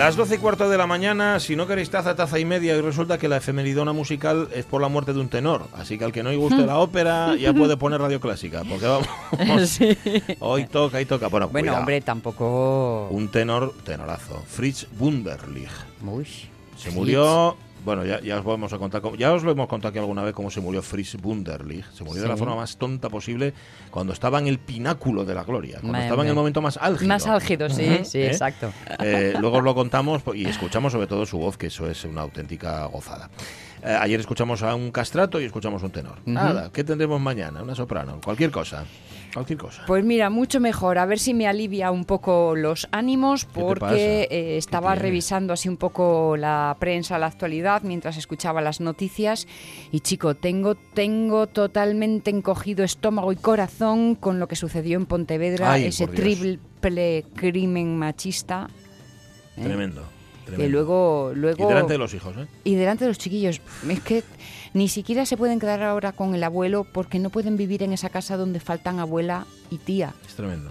Las 12 y cuarto de la mañana, si no queréis taza, taza y media, y resulta que la efemeridona musical es por la muerte de un tenor. Así que al que no le guste la ópera, ya puede poner radio clásica. Porque vamos, Sí. hoy toca y toca. Bueno, Bueno, cuidado. hombre, tampoco. Un tenor, tenorazo. Fritz Wunderlich. Uy, Se murió. Bueno, ya, ya os vamos a contar, ya os lo hemos contado aquí alguna vez cómo se murió Fritz Wunderlich. Se murió de la forma más tonta posible cuando estaba en el pináculo de la gloria, cuando Madre estaba en el momento más álgido. Más álgido, sí, sí, ¿eh? exacto. Eh, luego os lo contamos y escuchamos sobre todo su voz, que eso es una auténtica gozada. Eh, ayer escuchamos a un castrato y escuchamos a un tenor. Nada, ¿qué tendremos mañana? Una soprano, cualquier cosa. Cualquier cosa. Pues mira, mucho mejor. A ver si me alivia un poco los ánimos porque eh, ¿Qué estaba revisando así un poco la prensa, la actualidad, mientras escuchaba las noticias. Y chico, tengo, tengo totalmente encogido estómago y corazón con lo que sucedió en Pontevedra, Ay, ese triple crimen machista. ¿eh? Tremendo. Que tremendo. luego, Y luego delante de los hijos, ¿eh? y delante de los chiquillos. Es que ni siquiera se pueden quedar ahora con el abuelo porque no pueden vivir en esa casa donde faltan abuela y tía. Es tremendo.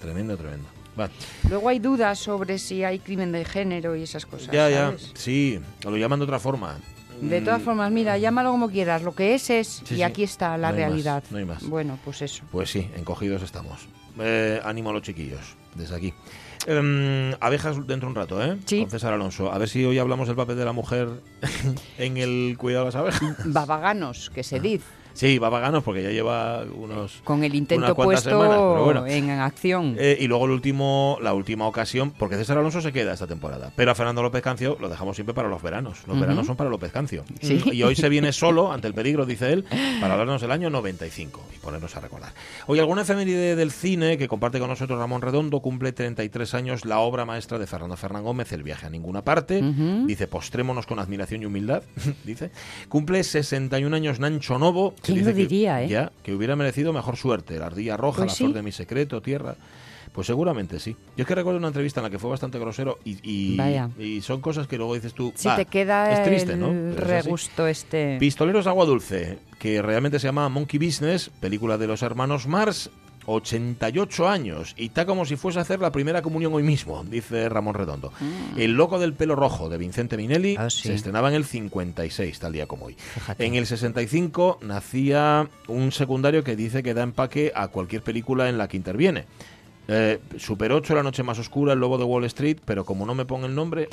Tremendo, tremendo. Va. Luego hay dudas sobre si hay crimen de género y esas cosas. Ya, ya. Sí, lo llaman de otra forma. De todas Mm, formas, mira, llámalo como quieras. Lo que es es Sí, y sí. aquí está la No hay más, realidad. no hay más. Bueno, pues eso. Pues sí, encogidos estamos. Eh, ánimo a los chiquillos, desde aquí. Em, abejas dentro de un rato, ¿eh? Sí. Con César Alonso. A ver si hoy hablamos del papel de la mujer en el cuidado de las abejas. Babaganos, que se dice. Sí, va vaganos porque ya lleva unos... Con el intento puesto semanas, pero bueno. en acción. Eh, y luego el último, la última ocasión, porque César Alonso se queda esta temporada, pero a Fernando López Cancio lo dejamos siempre para los veranos. Los veranos son para López Cancio. Sí. Y hoy se viene solo, ante el peligro, dice él, para hablarnos del año 95 y ponernos a recordar. Hoy alguna efeméride del cine que comparte con nosotros Ramón Redondo, cumple 33 años la obra maestra de Fernando Fernán Gómez, El viaje a ninguna parte. Dice, postrémonos con admiración y humildad. dice, cumple 61 años Nancho Novo. Que ¿Quién dice lo que- diría, eh? Ya, que hubiera merecido mejor suerte. La ardilla roja, Pues la sí. flor de mi secreto, tierra. Pues seguramente sí. Yo es que recuerdo una entrevista en la que fue bastante grosero y, y, son cosas que luego dices tú. Si "Va, te queda es triste, el ¿no? Pero es así. regusto este. Pistoleros de Agua Dulce, que realmente se llama Monkey Business, película de los hermanos Mars, 88 años, y está como si fuese a hacer la primera comunión hoy mismo, dice Ramón Redondo. El loco del pelo rojo de Vicente Minelli Ah, sí. se estrenaba en el 56, tal día como hoy. Fíjate. En el 65 nacía un secundario que dice que da empaque a cualquier película en la que interviene. Eh, Super 8, La Noche Más Oscura, El Lobo de Wall Street, pero como no me pongo el nombre,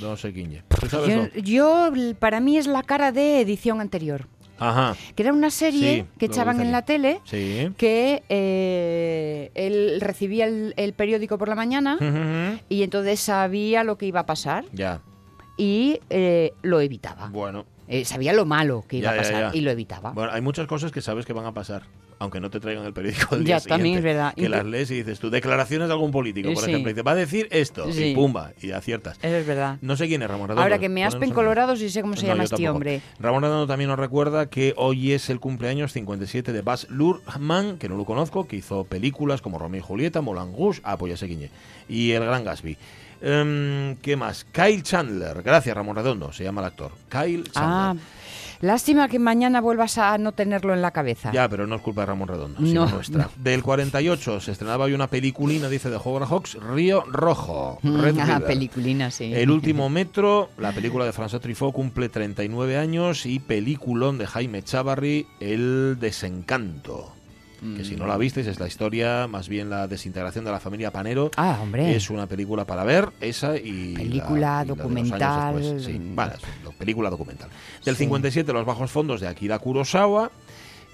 no sé quién es. ¿Tú sabes Yo, yo, para mí es la cara de edición anterior. Ajá, Que era una serie Sí, que echaban en la tele sí. que eh, él recibía el, el periódico por la mañana y entonces sabía lo que iba a pasar Ya, y eh, lo evitaba. bueno. Eh, sabía lo malo que iba Ya, a ya, pasar ya. y lo evitaba. Bueno, hay muchas cosas que sabes que van a pasar, aunque no te traigan el periódico del Ya, día también es verdad. Que las lees y dices tú, declaraciones de algún político, por Sí. ejemplo, y te va a decir esto, Sí. y pumba, y aciertas. Eso es verdad. No sé quién es Ramón Redondo. Ahora que me aspen colorados y sé cómo se No, llama este tampoco. hombre. Ramón Redondo también nos recuerda que hoy es el cumpleaños 57 de Baz Luhrmann, que no lo conozco, que hizo películas como Romeo y Julieta, Moulin Rouge, ah, pues ya sé quién es, y El Gran Gatsby. Em, ¿Qué más? Kyle Chandler, gracias Ramón Redondo, se llama el actor. Kyle Ah, Chandler. Lástima que mañana vuelvas a no tenerlo en la cabeza. Ya, pero no es culpa de Ramón Redondo, sino No, nuestra. Del 48 se estrenaba hoy una peliculina, dice de Howard Hawks, Río Rojo. Red Ah, peliculina, sí. El último metro, la película de François Truffaut cumple 39 años y peliculón de Jaime Chavarri, El desencanto. Que si no la visteis es la historia, más bien la desintegración de la familia Panero. Ah, hombre. Es una película para ver, esa y... Película, la- y la de los años documental. Sí, vale, lo- película documental. Del 57, Los bajos fondos de Akira Kurosawa.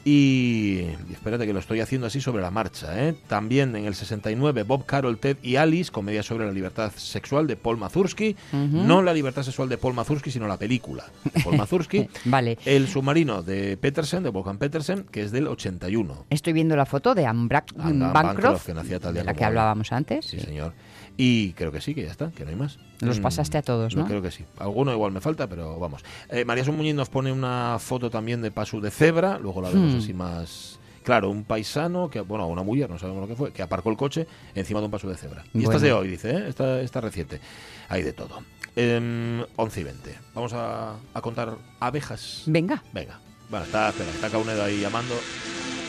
Y, y espérate que lo estoy haciendo así sobre la marcha. ¿eh? También en el 69, Bob Carol, Ted y Alice, comedia sobre la libertad sexual de Paul Mazursky. No la libertad sexual de Paul Mazursky, sino la película de Paul Mazursky. Vale. El submarino de Petersen, de Volkan Petersen, que es del 81. Estoy viendo la foto de Anne Bancroft, Bancroft, que nacía tal día de la que hablábamos antes. Sí. señor. Y creo que sí, que ya está, que no hay más. Los Mm, pasaste a todos, ¿no? Creo que sí. Alguno igual me falta, pero vamos. Eh, María Muñiz nos pone una foto también de Pasu de Cebra, luego la vemos Hmm. así más... Claro, un paisano, que bueno, una mujer, no sabemos lo que fue, que aparcó el coche encima de un paso de cebra. Y esta es de hoy, dice, ¿eh? esta, esta reciente. Hay de todo. Em, 11 y 20. Vamos a, a contar abejas. Venga. Venga. Bueno, está, espera, está Caunedo ahí llamando.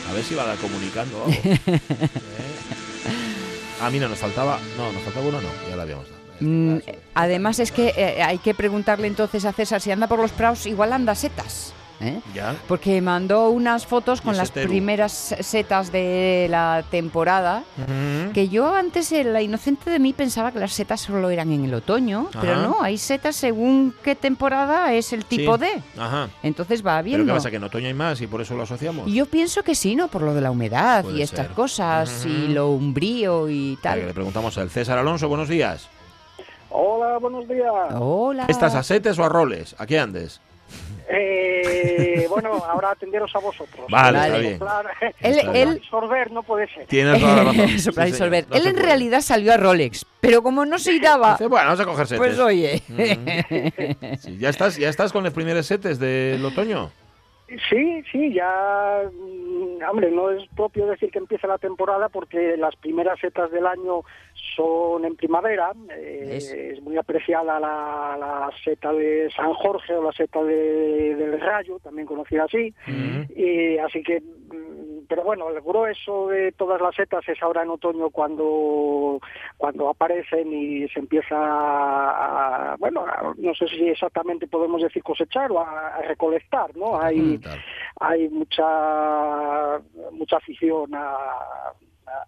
A ver si va a dar comunicando o algo. Eh. Ah, mira, nos faltaba. No, nos faltaba uno, no. Ya la habíamos dado. Mm, además es que eh, hay que preguntarle entonces a César si anda por los praos, igual anda setas. ¿Eh? Ya. Porque mandó unas fotos con las primeras setas de la temporada. Que yo antes, eh, la inocente de mí, pensaba que las setas solo eran en el otoño, pero no, hay setas según qué temporada es el tipo Sí. de. Ajá. Entonces va Pero viendo. ¿qué pasa? Que en otoño hay más y por eso lo asociamos. Yo pienso que sí, ¿no? Por lo de la humedad Puede y estas ser. cosas y lo umbrío y que le tal. preguntamos al César Alonso, buenos días. Hola, buenos días. Hola. ¿Estás a setes o a roles? ¿A qué andes? Eh, bueno, ahora atenderos a vosotros. Vale, está bien. Él- él- sorber no puede ser. Tienes toda la razón. Soplar y no Él en realidad salió a Rolex, pero como no se daba, Dice, bueno, vamos a coger setes. pues oye. Sí, ¿ya, estás, ¿Ya estás con los primeros setes del otoño? Sí, sí, ya, mm, hombre, no es propio decir que empieza la temporada porque las primeras setas del año son en primavera. eh, es muy apreciada la, la seta de San Jorge o la seta de- del Rayo, también conocida así. Y así que, mm, pero bueno, el grueso de todas las setas es ahora en otoño cuando cuando aparecen y se empieza a, bueno, a- no sé si exactamente podemos decir cosechar o a, a recolectar, ¿no? Hay Tal. hay mucha mucha afición a,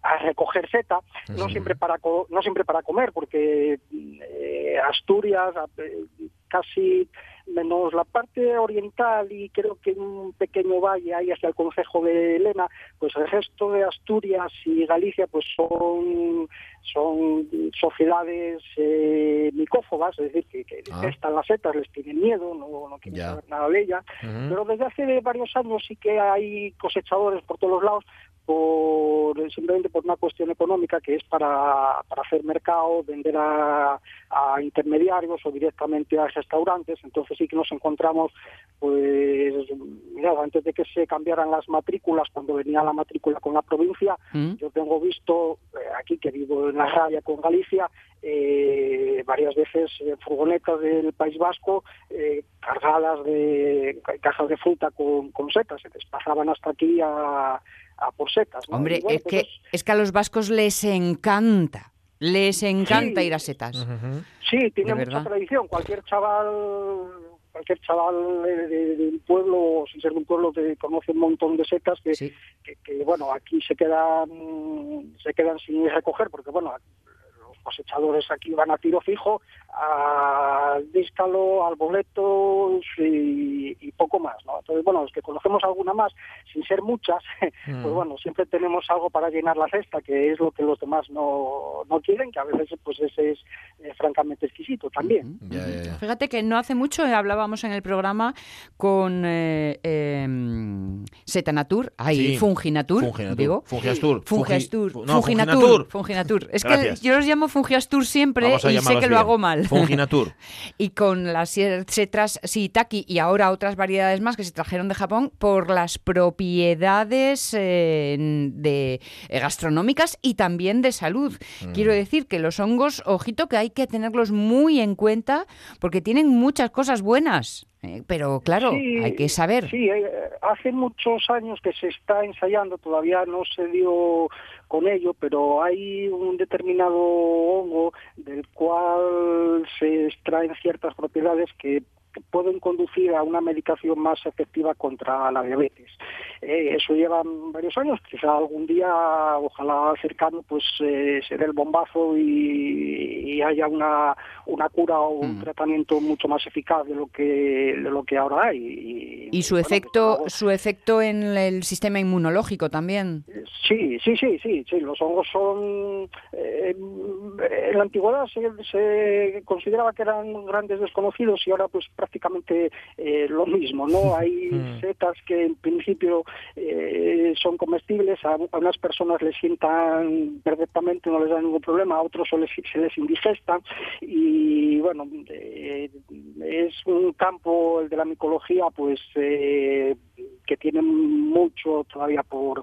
a- recoger seta, no siempre para co- no siempre para comer, porque eh, Asturias eh, casi menos la parte oriental y creo que un pequeño valle ahí hacia el concejo de Elena, pues el resto de Asturias y Galicia pues son son sociedades eh, micófobas, es decir, que, que Ah. detestan las setas, les tienen miedo, no, no quieren Ya. saber nada de ellas. Pero desde hace varios años sí que hay cosechadores por todos los lados por simplemente por una cuestión económica que es para, para hacer mercado, vender a, a intermediarios o directamente a restaurantes. Entonces sí que nos encontramos, pues, mirad, antes de que se cambiaran las matrículas, cuando venía la matrícula con la provincia, ¿Mm? yo tengo visto eh, aquí que vivo en la raya con Galicia eh, varias veces eh, furgonetas del País Vasco eh, cargadas de ca- cajas de fruta con, con setas, se desplazaban hasta aquí a, a por setas. ¿no? Hombre, bueno, es pues que, es que a los vascos les encanta, les encanta Sí. ir a setas. Sí, tiene mucha verdad. tradición. Cualquier chaval, cualquier chaval de, de- de un pueblo, o sin ser de un pueblo, que conoce un montón de setas que, Sí. que, que, bueno, aquí se quedan, se quedan sin recoger, porque bueno, los cosechadores aquí van a tiro fijo al díscalo, al boleto y, y poco más, ¿no? Entonces, bueno, los que conocemos alguna más, sin ser muchas, Mm. pues bueno, siempre tenemos algo para llenar la cesta, que es lo que los demás no, no quieren, que a veces pues ese es eh, francamente exquisito también. Fíjate que no hace mucho eh, hablábamos en el programa con eh, em, Setanatur, ay, Sí, Funginatur, Funginatur. digo. Fungiastur. Fungiastur, Fungi- no, Funginatur, Funginatur. Funginatur. Es Gracias. que yo los llamo Fungiastur siempre y sé que lo hago mal. Funginatur. y con las setras Shiitake y ahora otras variedades más que se trajeron de Japón por las propiedades eh, de eh, gastronómicas y también de salud. Mm. Quiero decir que los hongos, ojito que hay que tenerlos muy en cuenta porque tienen muchas cosas buenas. eh, pero claro, Sí, hay que saber. Sí, eh, hace muchos años que se está ensayando, todavía no se dio con ello, pero hay un determinado hongo del cual se extraen ciertas propiedades que pueden conducir a una medicación más efectiva contra la diabetes. Eh, eso lleva varios años, quizá algún día, ojalá cercano, pues eh, se dé el bombazo y, haya una, una cura o un mm. tratamiento mucho más eficaz de lo que de lo que ahora hay. Y, su efecto su efecto en el sistema inmunológico también. Sí, sí, sí, sí, sí. Los hongos son eh, en la antigüedad se, se, consideraba que eran grandes desconocidos y ahora pues prácticamente lo mismo, ¿no? Hay mm. setas que en principio eh, son comestibles, a, unas personas les sientan perfectamente, no les da ningún problema, a otros se les, se les indigestan y bueno, eh, es un campo, el de la micología, pues eh, que tiene mucho todavía por,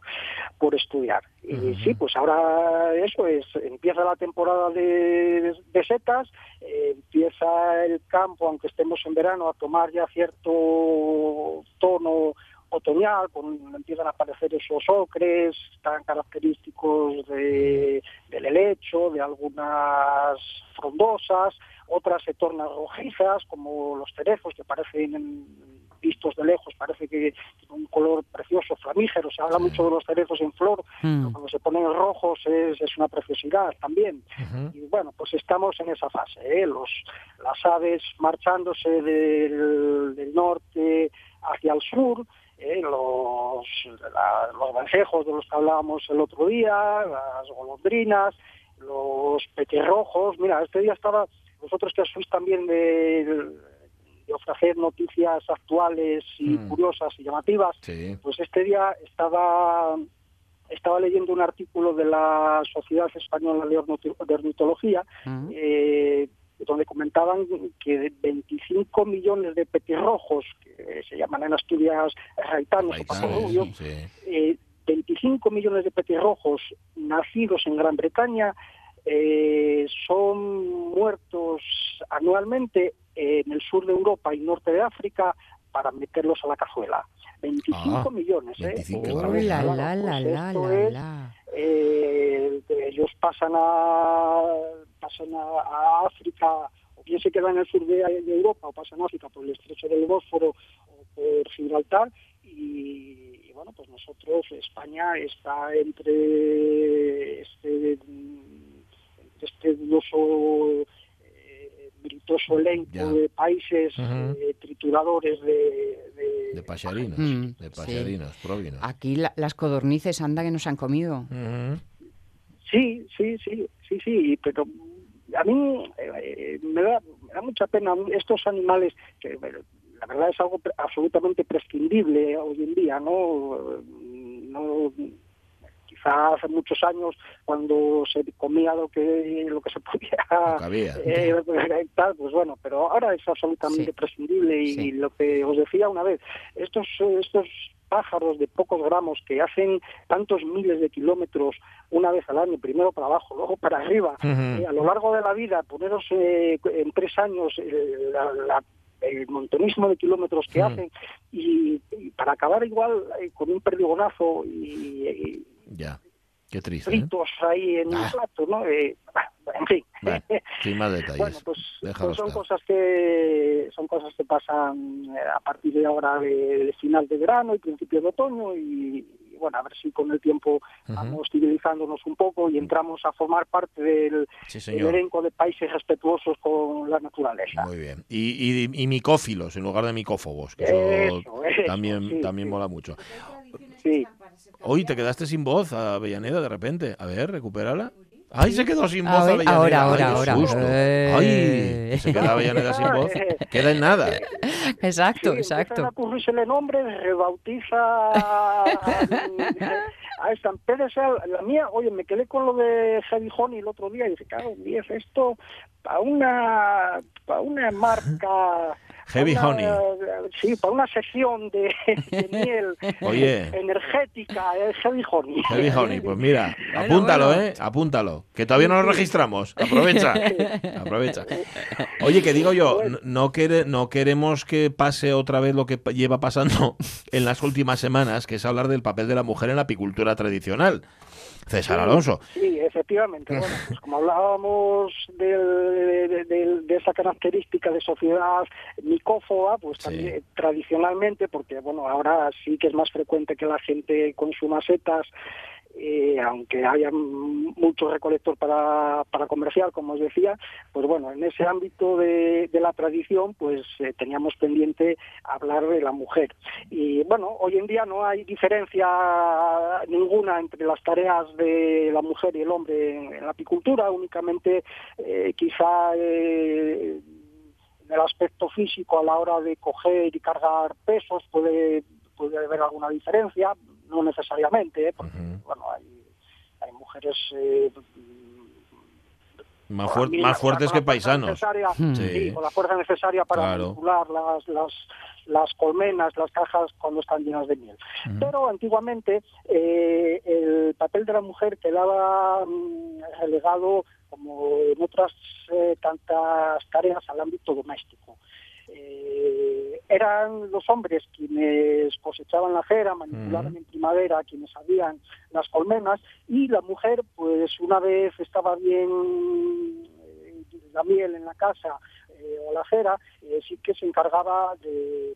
por estudiar. Y sí, pues ahora eso es, empieza la temporada de, de setas, empieza el campo, aunque estemos en verano, a tomar ya cierto tono otoñal, con, empiezan a aparecer esos ocres tan característicos de, del helecho, de algunas frondosas, otras se tornan rojizas, como los cerezos, que parecen vistos de lejos, parece que tiene un color precioso, flamígero, se habla mucho de los cerezos en flor, mm. cuando se ponen rojos es, es una preciosidad también. Y bueno, pues estamos en esa fase, ¿eh? los, las aves marchándose del, del norte hacia el sur, eh, los, los vencejos de los que hablábamos el otro día, las golondrinas, los pequerrojos. Mira, este día estaba, vosotros que sois también de, ofrecer noticias actuales y mm. curiosas y llamativas, pues este día estaba estaba leyendo un artículo de la Sociedad Española de Ornitología mm. eh, donde comentaban que 25 millones de petirrojos, que se llaman en Asturias raitanos o pacorrubios, 25 eh, millones de petirrojos nacidos en Gran Bretaña eh, son muertos anualmente en el sur de Europa y norte de África para meterlos a la cazuela. 25 ah, millones, ¿eh? la, la, la, la, ellos pasan a pasan a, África o bien se quedan en el sur de, Europa o pasan a África por el estrecho del Bósforo o por Gibraltar y, bueno pues nosotros España está entre este este dudoso gritoso elenco de países eh, trituradores de... De, de mm, de Aquí las codornices anda que nos han comido. Sí, sí, sí, sí, sí, pero a mí eh, me, da, me, da, mucha pena estos animales que la verdad es algo absolutamente prescindible hoy en día, ¿no? no hace muchos años cuando se comía lo que lo que se podía eh, pues bueno pero ahora es absolutamente prescindible y, lo que os decía una vez estos estos pájaros de pocos gramos que hacen tantos miles de kilómetros una vez al año, primero para abajo, luego para arriba, eh, a lo largo de la vida, poneros eh, en tres años el montonismo de kilómetros que hacen y, para acabar igual con un perdigonazo y, ya. Qué triste. ¿eh? Fritos ahí en ah. plato, ¿no? Eh, en fin. sin más detalles. Bueno, pues, pues son cosas que son cosas que pasan eh, a partir de ahora de, final de verano y principio de otoño y, bueno, a ver si con el tiempo vamos civilizándonos un poco y entramos a formar parte del, elenco de países respetuosos con la naturaleza. Muy bien. Y, y, micófilos en lugar de micófobos, que eso, también, también mola mucho. Sí. Hoy te quedaste sin voz, a Avellaneda, de repente. A ver, recupérala. ¡Ay, se quedó sin voz Avellaneda! Ahora, ahora, ahora. ¡Ay! Eh. Se queda Avellaneda sin voz. Queda en nada. Exacto, exacto. a el nombre, rebautiza a esta empresa, la mía, oye, me quedé con lo de Heavy Honey el otro día y dije, claro, es esto para una, para una marca Heavy Honey. Sí, para una sesión de, miel energética, eh, Heavy Honey. Heavy Honey, pues mira, apúntalo, ¿eh? Apúntalo, que todavía no lo registramos. Aprovecha, aprovecha. Oye, que digo yo, no, no queremos que pase otra vez lo que lleva pasando en las últimas semanas, que es hablar del papel de la mujer en la apicultura tradicional. César Alonso. Sí, efectivamente. Bueno, pues como hablábamos del- de, de- de esa característica de sociedad micófoba, pues Sí. también tradicionalmente, porque bueno, ahora sí que es más frecuente que la gente consuma setas, eh, aunque haya mucho recolector para, para comercial, como os decía, pues bueno, en ese ámbito de, la tradición, pues eh, teníamos pendiente hablar de la mujer. Y bueno, hoy en día no hay diferencia ninguna entre las tareas de la mujer y el hombre en, la apicultura, únicamente eh, quizá eh, el aspecto físico a la hora de coger y cargar pesos puede, puede haber alguna diferencia, no necesariamente, ¿eh? porque bueno, hay, hay mujeres eh, Más, fuertes que paisanos. Hmm. sí, Sí. con la fuerza necesaria para Claro. manipular las, las, las colmenas, las cajas cuando están llenas de miel. Pero antiguamente eh, el papel de la mujer quedaba mm, relegado, como en otras eh, tantas tareas, al ámbito doméstico. Eh, eran los hombres quienes cosechaban la cera, manipulaban en primavera, quienes sabían las colmenas, y la mujer, pues una vez estaba bien eh, la miel en la casa eh, o la cera, eh, sí que se encargaba de, de-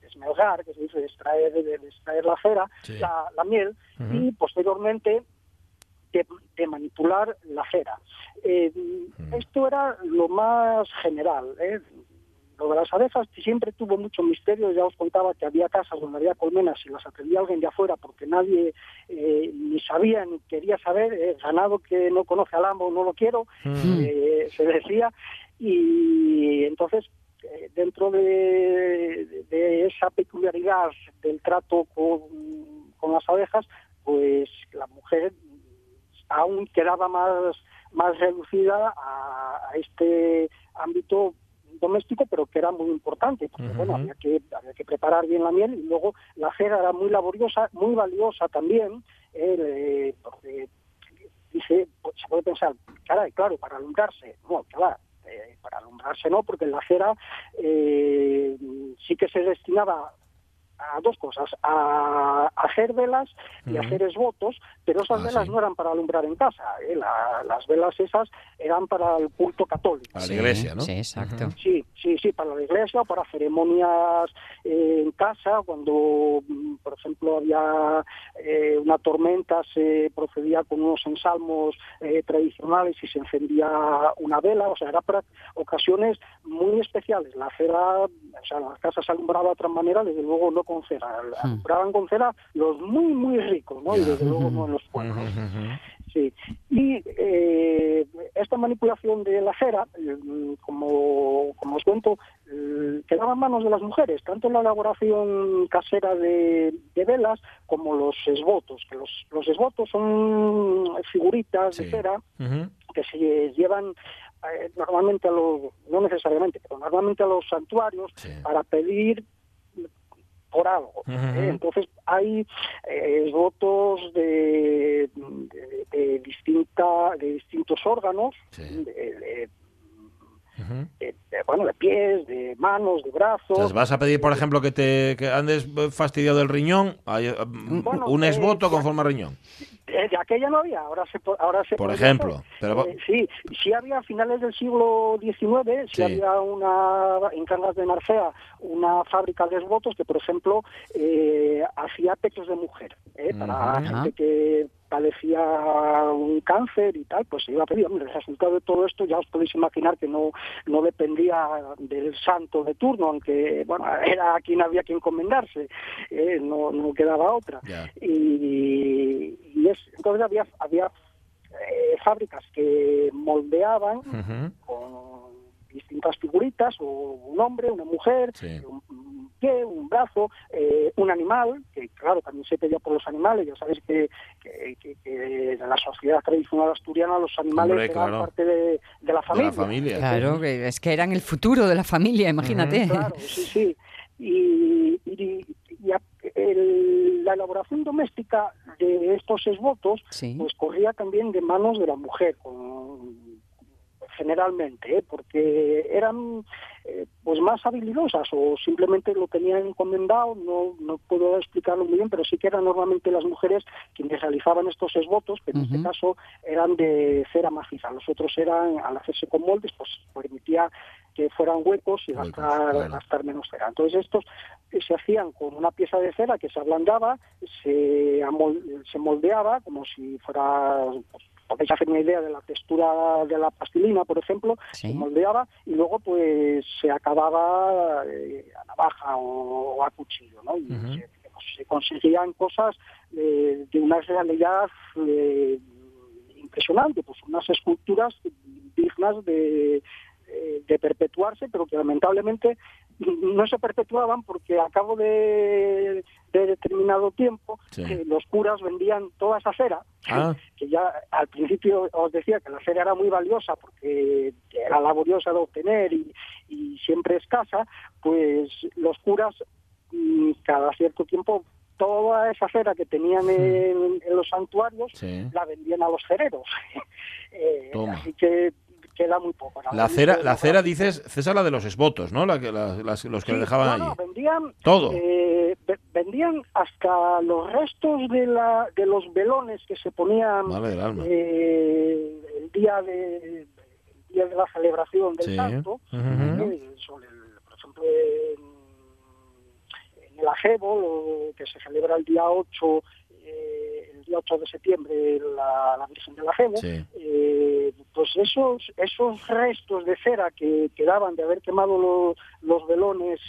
de esmelgar, que se dice de extraer, de, de extraer la cera, Sí. la, la miel, y posteriormente de, de manipular la cera. Eh. Esto era lo más general. ¿eh? Lo de las abejas siempre tuvo mucho misterio. Ya os contaba que había casas donde había colmenas y las atendía alguien de afuera porque nadie eh, ni sabía ni quería saber. eh, ganado que no conoce al amo no lo quiero, Mm. eh, se decía. Y entonces, eh, dentro de, de esa peculiaridad del trato con, con las abejas, pues la mujer aún quedaba más, más reducida a, a este ámbito doméstico, pero que era muy importante, porque bueno, había que, había que preparar bien la miel y luego la cera era muy laboriosa, muy valiosa también, eh, porque dice, pues, se puede pensar, caray, claro, para alumbrarse, no, va, eh, para alumbrarse no, porque la cera eh, sí que se destinaba a dos cosas, a, a hacer velas y a Ujú. hacer esvotos, pero esas Ah, velas sí. no eran para alumbrar en casa, ¿eh? La- las velas esas eran para el culto católico. Para la iglesia, ¿no? Sí, exacto. Sí, sí, sí, para la iglesia o para ceremonias eh, en casa, cuando, mm, por ejemplo, había eh, una tormenta, se procedía con unos ensalmos eh, tradicionales y se encendía una vela, o sea, era para ocasiones muy especiales. La cera, o sea, las casas alumbraba de otra manera, desde luego no con cera. Alumbraban con cera los muy, muy ricos, ¿no? Y desde luego no en los pueblos. Sí, y eh, esta manipulación de la cera, eh, como, como os cuento, eh, quedaba en manos de las mujeres, tanto en la elaboración casera de, de velas como los esvotos. Que los, los esvotos son figuritas Sí. de cera que se llevan eh, normalmente a los, no necesariamente, pero normalmente a los santuarios Sí. para pedir ¿eh? Entonces hay eh, votos de, de, de distinta, de distintos órganos, Sí. de, bueno, de pies, de manos, de brazos. sea, vas a pedir, por ejemplo, que te que andes fastidiado el riñón, hay, eh, Bueno, un eh, esvoto ya- con forma de riñón. Eh, de aquella no había, ahora se, ahora se Por ejemplo, hacer. pero- Eh, sí, sí había a finales del siglo XIX, sí, Sí. había una, en Cangas de Narcea, una fábrica de esvotos que, por ejemplo, eh, hacía pechos de mujer, eh, para gente que padecía un cáncer y tal, pues se iba a pedir. Hombre, el resultado de todo esto ya os podéis imaginar que no, no dependía del santo de turno, aunque, bueno, era a quien había que encomendarse, eh, no, no quedaba otra. Y, y es, entonces había, había eh, fábricas que moldeaban con distintas figuritas, o un hombre, una mujer, Sí. un, pie, un brazo, eh, un animal, que claro, también se pedía por los animales, ya sabéis que, que, que- que en la sociedad tradicional asturiana los animales Hombre, eran claro. parte de, de la De familia. la familia. Claro, que es que eran el futuro de la familia, imagínate. Claro, sí, sí. Y, y- y a- el- la elaboración doméstica de estos esvotos Sí. pues corría también de manos de la mujer, con generalmente, ¿eh? porque eran eh, pues más habilidosas o simplemente lo tenían encomendado, no, no puedo explicarlo muy bien, pero sí que eran normalmente las mujeres quienes realizaban estos esbotos, que en este caso eran de cera maciza, los otros eran, al hacerse con moldes, pues permitía que fueran huecos y gastar, gastar menos cera. Entonces estos eh, se hacían con una pieza de cera que se ablandaba, se, se moldeaba como si fuera pues, podéis hacer una idea de la textura de la pastilina, por ejemplo, se moldeaba y luego pues se acababa eh, a navaja o, a cuchillo, ¿no? Y se, conseguían cosas de una realidad eh, impresionante, pues unas esculturas dignas de, eh, de perpetuarse, pero que lamentablemente no se perpetuaban porque a cabo de, determinado tiempo eh, los curas vendían toda esa cera, ah. que ya al principio os decía que la cera era muy valiosa porque era laboriosa de obtener y, siempre escasa, pues los curas mm, cada cierto tiempo toda esa cera que tenían en, los santuarios la vendían a los cereros. Eh, así que queda muy poco. La cera, la cera dices, César, la de los esbotos, ¿no? La que, los que le dejaban no, allí. vendían, Todo. Eh, vendían hasta los restos de, la, de los velones que se ponían eh, el día de el día de la celebración del santo, eh, por ejemplo, en, el Ajebo, que se celebra el día 8 el día 8 de septiembre la, la Virgen de la Gemo, eh, pues esos, esos restos de cera que quedaban de haber quemado los velones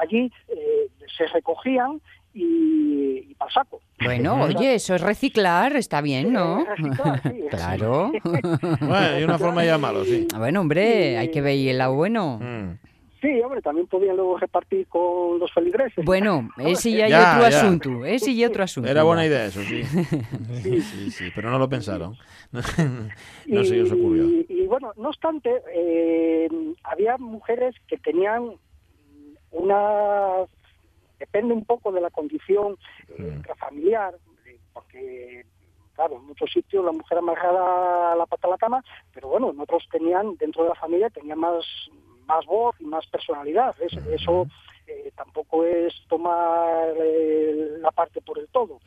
allí eh, se recogían y, y para saco. Bueno, oye, eso es reciclar, está bien, ¿no? claro. bueno, hay una forma de llamarlo, sí. Bueno, hombre, hay que ver el lado bueno. Mm. Sí, hombre, también podían luego repartir con los feligreses. Bueno, ese ya, hay otro asunto, ese y otro asunto. Era buena idea eso, sí. sí. sí, sí, pero no lo pensaron. no se os ocurrió. Y, bueno, no obstante, eh, había mujeres que tenían una... Depende un poco de la condición eh, familiar, porque claro, en muchos sitios la mujer amarrada a la pata a la cama, pero bueno, en otros tenían, dentro de la familia, tenían más más voz y más personalidad. eso eh, tampoco es tomar eh, la parte por el todo.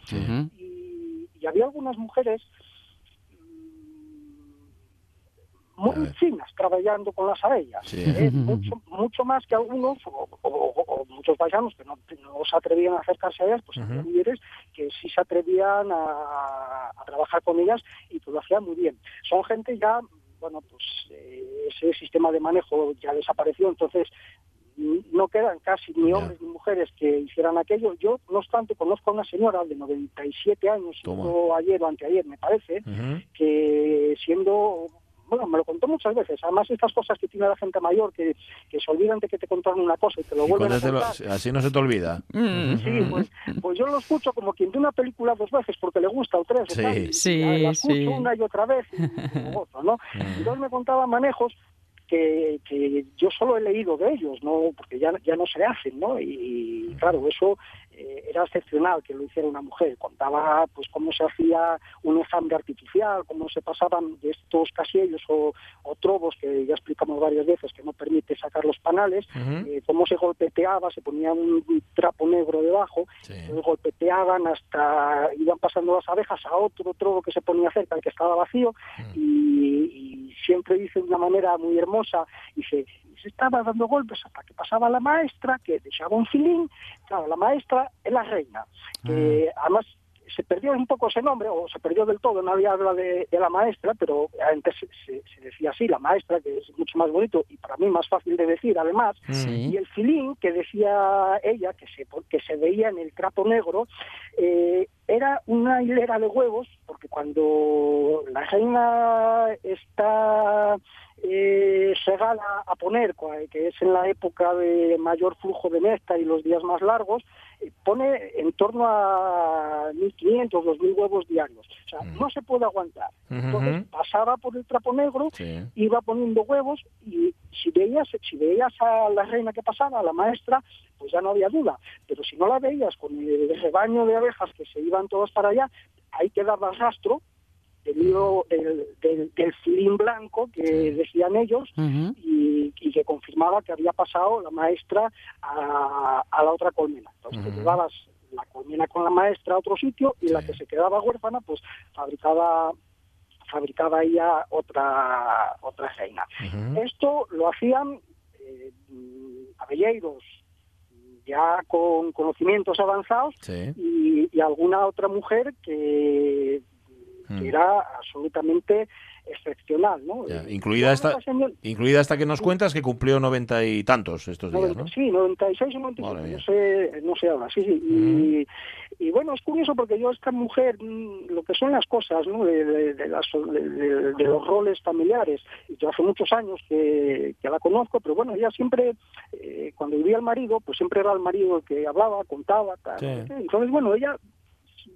y, había algunas mujeres mm, muy finas trabajando con las abellas, ¿eh? mucho, mucho más que algunos, o, muchos paisanos que no, se atrevían a acercarse a ellas, pues había mujeres que sí se atrevían a, a, trabajar con ellas y que lo hacían muy bien. Son gente ya bueno, pues eh, ese sistema de manejo ya desapareció, entonces no quedan casi ni hombres ni mujeres que hicieran aquello. Yo, no obstante, conozco a una señora de 97 años, ayer o anteayer, me parece, que siendo bueno, me lo contó muchas veces. Además, estas cosas que tiene la gente mayor, que, que se olvidan de que te contaron una cosa y te lo vuelven a contar. así no se te olvida. Sí, pues, pues, yo lo escucho como quien ve una película dos veces porque le gusta o tres. Sí, sí, la, escucho una y otra vez y, ¿no? Entonces me contaba manejos que, que, yo solo he leído de ellos, no porque ya, ya no se hacen, ¿no? Y, claro, eso eh, era excepcional que lo hiciera una mujer. Contaba pues cómo se hacía un enjambre artificial, cómo se pasaban de estos casillos o, trobos que ya explicamos varias veces que no permite sacar los panales, eh, cómo se golpeteaba, se ponía un, trapo negro debajo, sí. golpeteaban hasta iban pasando las abejas a otro trobo que se ponía cerca, el que estaba vacío, y, y siempre dice de una manera muy hermosa, dice, se estaba dando golpes hasta que pasaba la maestra, que dejaba un filín. Claro, la maestra es la reina, que ah. además se perdió un poco ese nombre, o se perdió del todo, nadie habla de, de la maestra, pero antes se, decía así, la maestra, que es mucho más bonito y para mí más fácil de decir además, y el filín que decía ella, que se, que se veía en el trapo negro, eh, era una hilera de huevos, porque cuando la reina está eh, segada a poner, que es en la época de mayor flujo de néctar y los días más largos, eh, pone en torno a 1.500, 2.000 huevos diarios. O sea, mm. no se puede aguantar. Entonces pasaba por el trapo negro, iba poniendo huevos y si veías, si veías a la reina que pasaba, a la maestra, pues ya no había duda. Pero si no la veías con el rebaño de abejas que se iban todas para allá, ahí quedaba el rastro del del, del filín blanco que decían ellos y, y que confirmaba que había pasado la maestra a, a la otra colmena. Entonces te llevabas la colmena con la maestra a otro sitio y la que se quedaba huérfana pues fabricaba fabricaba ella otra otra reina. Esto lo hacían eh, abelleiros ya con conocimientos avanzados Sí. y, y alguna otra mujer que, Mm. que era absolutamente excepcional, ¿no? Ya, incluida esta, una señor- incluida esta que nos cuentas que cumplió noventa y tantos estos días, ¿no? 90, Sí, 96 o 95, Madre mía. no sé, no sé ahora, sí, sí. Y, y bueno, es curioso porque yo esta mujer, mm, lo que son las cosas, ¿no? De, de- de las- de- los roles familiares, y yo hace muchos años que, que la conozco, pero bueno, ella siempre, eh, cuando vivía el marido, pues siempre era el marido el que hablaba, contaba, tal, Sí. entonces bueno, ella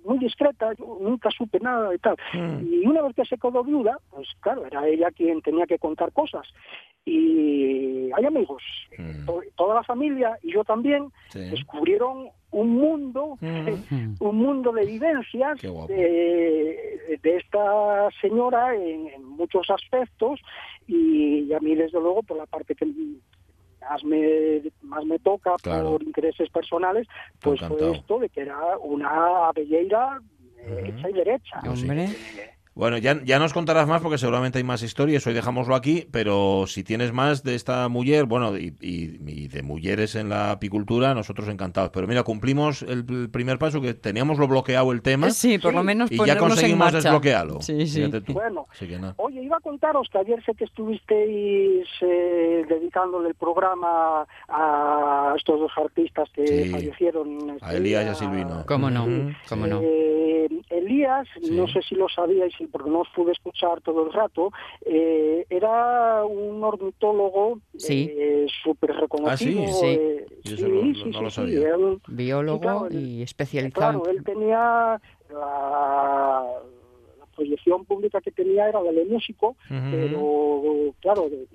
muy discreta, yo nunca supe nada y tal. Mm. Y una vez que se quedó viuda, pues claro, era ella quien tenía que contar cosas. Y hay amigos, Mm. to- toda la familia y yo también Sí. descubrieron un mundo, Mm. un mundo de vivencias de, de esta señora en, en muchos aspectos y, a mí desde luego por la parte que más me más me toca Claro. por intereses personales pues fue esto de que era una abelleira eh, hecha y derecha sí. Bueno, ya, ya nos contarás más porque seguramente hay más historias, hoy dejámoslo aquí, pero si tienes más de esta mujer, bueno, y, y- y de mujeres en la apicultura, nosotros encantados. Pero mira, cumplimos el, el primer paso, que teníamos lo bloqueado el tema, Sí, por lo menos y ya en conseguimos desbloquearlo. Sí, sí. Bueno, Así que nada. Oye, iba a contaros que ayer sé que estuvisteis eh, dedicándole el programa a estos dos artistas que Sí. fallecieron. A este Elías y a Silvino. ¿Cómo no? ¿Cómo no? Eh, Elías, Sí. no sé si lo sabíais porque no os pude escuchar todo el rato, eh, era un ornitólogo Sí. eh, súper reconocido. Ah, sí? eh, Yo sí, no- sí, no lo sí, sabía. sí, era un- Biólogo Sí, claro, y especializado. Claro, él tenía la, la proyección pública que tenía era la de músico, Ujú. pero claro, de-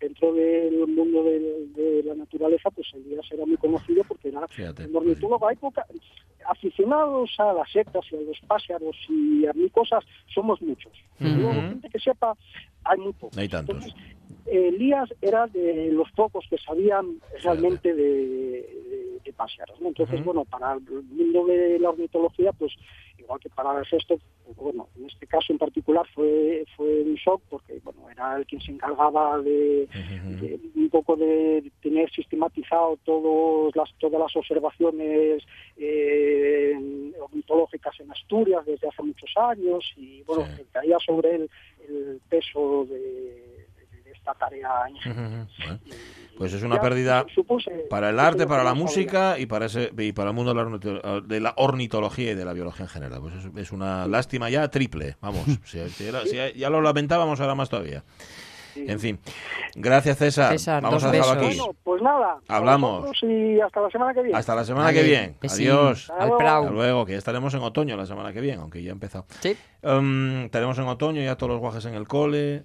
dentro del mundo de, de la naturaleza, pues Elías era muy conocido porque era Fíjate. un ornitólogo. Hay poca- aficionados a las setas y a los pájaros y a mil cosas, somos muchos. Luego, gente que sepa, hay muy pocos. No hay tantos. Entonces, Elías era de los pocos que sabían realmente de, de, de pájaros. ¿no? Entonces, bueno, para el mundo de la ornitología, pues igual que para el resto, pues, bueno, en este caso en particular fue, fue un shock porque, bueno, era el quien se encargaba de, un poco de tener sistematizado todos las, todas las observaciones eh, ornitológicas en Asturias desde hace muchos años y, bueno, Sí. caía sobre él el peso de esta tarea. Bueno, Pues es una Ya pérdida supuse- para el arte, para que la música y para ese y para el mundo de la, ornito- de la ornitología y de la biología en general. Pues es, es una lástima ya triple, vamos. si, si era- si ya lo lamentábamos, ahora más todavía. En fin, gracias César. César, Vamos a dejarlo besos. aquí. Bueno, pues nada. Hablamos. Y hasta la semana que viene. Hasta la semana que viene. besín. Adiós. Hasta Al luego. prau. Hasta luego, que ya estaremos en otoño la semana que viene, aunque ya ha empezado. Sí. Um, tenemos en otoño ya todos los guajes en el cole.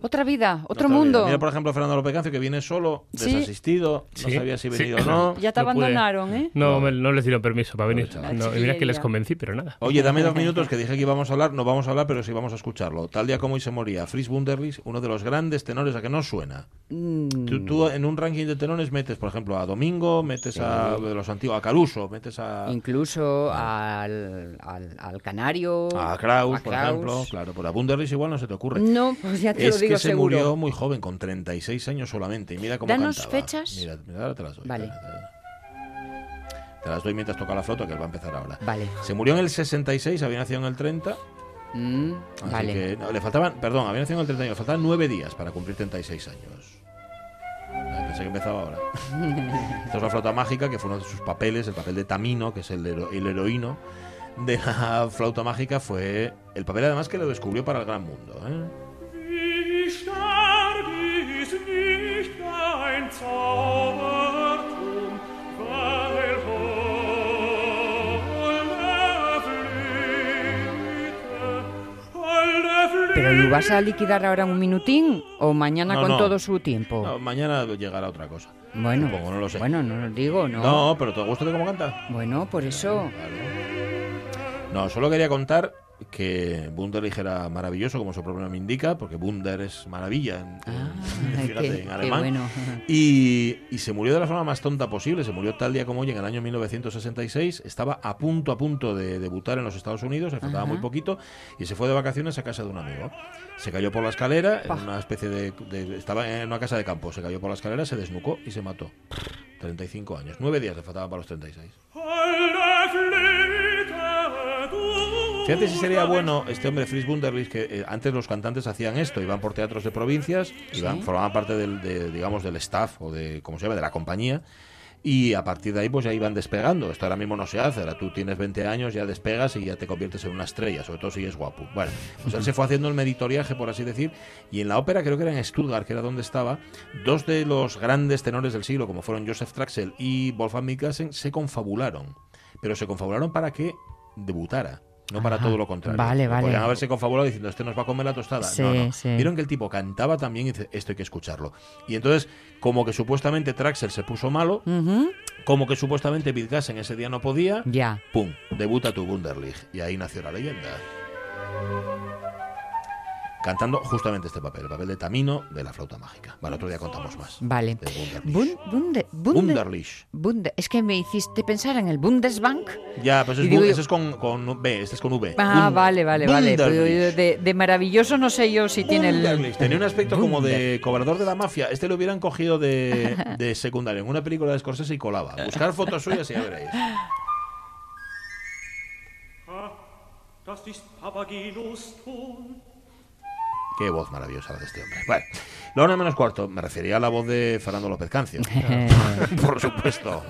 Otra vida, otro Otra mundo. vida. Mira, por ejemplo, Fernando López Cancio, que viene solo, Sí. desasistido, no sabía si sí. venir o no. Ya te No pude. abandonaron, ¿eh? No, me- no les dieron permiso para venir. chaval. No, y mira que les convencí, pero nada. Oye, dame dos minutos que dije que íbamos a hablar, no vamos a hablar, pero sí vamos a escucharlo. Tal día como hoy se moría Fritz Wunderlich, uno de los grandes tenores a que no suena. Mm, Tú, tú en un ranking de tenores metes, por ejemplo, a Domingo, metes a de los antiguos, a Caruso, metes a, Incluso al, al, al canario. a Kraus, a por Kraus. ejemplo. Claro, por a Wunderlich igual no se te ocurre. No, pues ya te es lo digo que se seguro. murió muy joven, con 36 años solamente. Y mira cómo Danos cantaba. fechas. Mira, mira, ahora te las doy. Vale. Te, te las doy mientras toca la flauta, que va a empezar ahora. Vale. Se murió en el 66, había nacido en el 30. Mm, Así vale. que no, le faltaban, perdón, había nacido en el 31, le faltaban 9 días para cumplir 36 años. Ah, Pensé que empezaba ahora. Esto es la flauta mágica, que fue uno de sus papeles, el papel de Tamino, que es el, hero- el heroíno de la flauta mágica, fue el papel además que lo descubrió para el gran mundo. ¿eh? ¿Pero lo vas a liquidar ahora en un minutín o mañana No, con no. todo su tiempo? No, mañana llegará otra cosa. bueno, supongo, no lo sé. bueno, no lo digo, ¿no? No, pero ¿te gusta de cómo canta? Bueno, por eso. Claro. No, solo quería contar que Wunderlich era maravilloso, como su propio nombre indica, porque Wunder es maravilla en, Ah, en- fíjate, qué- en qué alemán. bueno. Y, y se murió de la forma más tonta posible. Se murió tal día como hoy, en el año 1966. Estaba a punto, a punto de debutar en los Estados Unidos, le faltaba Ajá. muy poquito, y se fue de vacaciones a casa de un amigo. Se cayó por la escalera, en una especie de, de- Estaba en una casa de campo, se cayó por la escalera, se desnucó y se mató. 35 años. Nueve días le faltaban para los 36. Fíjate si sería bueno este hombre Fritz Wunderlich que eh, antes los cantantes hacían esto, iban por teatros de provincias, iban, formaban parte del, de, digamos del staff o de cómo se llama de la compañía y a partir de ahí pues ya iban despegando. Esto ahora mismo no se hace, ahora tú tienes 20 años, ya despegas y ya te conviertes en una estrella, sobre todo si es guapo. Bueno, pues él se fue haciendo el meritoriaje, por así decir, y en la ópera, creo que era en Stuttgart, que era donde estaba, dos de los grandes tenores del siglo, como fueron Joseph Traxel y Wolfgang Mikkelsen, se confabularon. Pero se confabularon para que debutara. No para Ajá. todo lo contrario. Vale, vale. Podrían haberse confabulado diciendo, este nos va a comer la tostada. Sí, no, no. sí. Vieron que el tipo cantaba también y dice, esto hay que escucharlo. Y entonces, como que supuestamente Traxel se puso malo, como que supuestamente Wittgenstein ese día no podía, Ya. ¡pum! Debuta tu Wunderlich. Y ahí nació la leyenda. Cantando justamente este papel, el papel de Tamino de la flauta mágica. Vale, otro día contamos más. Vale. De Wunderlich. Bun- bunde- bunde- Wunderlich. bunde- es que me hiciste pensar en el Bundesbank. Ya, pues es, digo ese es con, con B, este es con V. Ah, vale, vale, vale. Wunderlich. de, de maravilloso no sé yo si tiene el... Tenía un aspecto como de cobrador de la mafia. Este lo hubieran cogido de, de secundario en una película de Scorsese y colaba. Buscar fotos suyas y ya veréis. Ah, das ist Papagenos Ton. Qué voz maravillosa la de este hombre. Bueno, la una menos cuarto. Me refería a la voz de Fernando López Cancio. Por supuesto.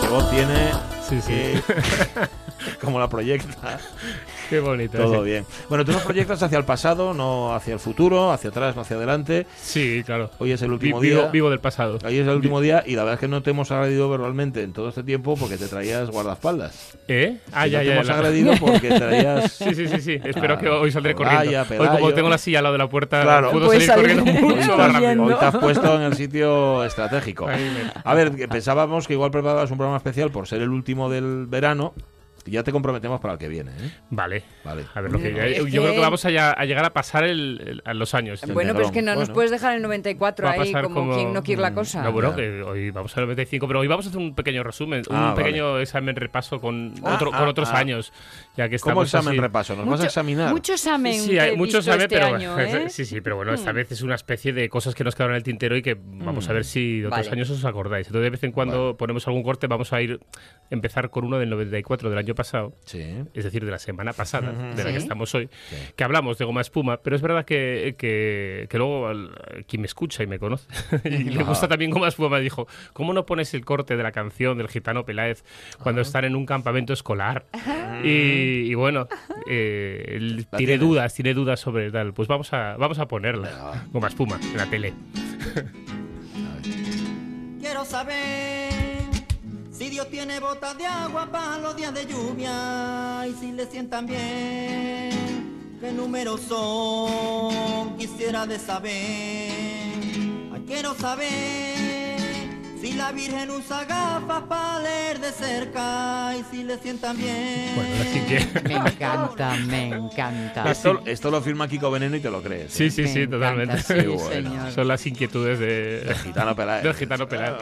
¿Qué voz tiene? Sí, sí. Que- como la proyecta. Qué bonito. Todo sí. bien. Bueno, tú nos proyectas hacia el pasado, no hacia el futuro, hacia atrás, no hacia adelante. Sí, claro. Hoy es el último vivo, día. vivo del pasado. Hoy es el último día y la verdad es que no te hemos agredido verbalmente en todo este tiempo porque te traías guardaespaldas. ¿Eh? Ah, Que ya, no te ya. hemos la- agredido porque traías... Sí, sí, sí, sí. Espero Ah, que hoy saldré corriendo. Hoy, como tengo la silla al lado de la puerta, Claro. puedo Puedes salir corriendo salir mucho más rápido. Hoy te has puesto en el sitio estratégico. Ahí me- A ver, pensábamos que igual preparabas un programa especial por ser el último del verano. Ya te comprometemos para el que viene. ¿eh? Vale. Vale. A ver, lo que, Es yo que- creo que vamos a, ya- a llegar a pasar el, el- a los años. Bueno, pero es que no nos puedes dejar el 94 Va a ahí como, quien no quiere la cosa. No, bueno, que hoy vamos al 95, pero hoy vamos a hacer un pequeño resumen, Ah, un pequeño examen repaso con, Ah, otro, ah, con otros ah. años, ya que ¿Cómo examen así- repaso? ¿Nos vas a examinar? Mucho examen Sí, hay visto saben, este pero año, ¿eh? sí, sí, pero bueno, esta vez es una especie de cosas que nos quedaron en el tintero y que vamos a ver si de otros Vale. años os acordáis. Entonces, de vez en cuando Vale. ponemos algún corte, vamos a ir empezar con uno del 94 del año pasado, Sí. es decir, de la semana pasada, de la Sí. que estamos hoy, Sí. que hablamos de goma espuma, pero es verdad que, que, que luego al- quien me escucha y me conoce y le Ajá. gusta también goma espuma dijo, ¿cómo no pones el corte de la canción del gitano Peláez cuando están en un campamento escolar? Y, y bueno, eh, tiene dudas, tiene dudas sobre tal. Pues vamos a, vamos a ponerla, Venga. espuma, en la tele. Quiero saber si Dios tiene botas de agua para los días de lluvia y si le sientan bien. ¿Qué números son? Quisiera de saber. Ay, quiero saber si la Virgen usa gafas para leer de cerca y si le sientan bien. Bueno, así que... Me encanta, me encanta. Esto, esto lo firma Kiko Veneno y te lo crees. Sí, ¿eh? sí, Me sí, encanta, totalmente. sí, bueno. Son las inquietudes de, gitano Peláez. del gitano Peláez.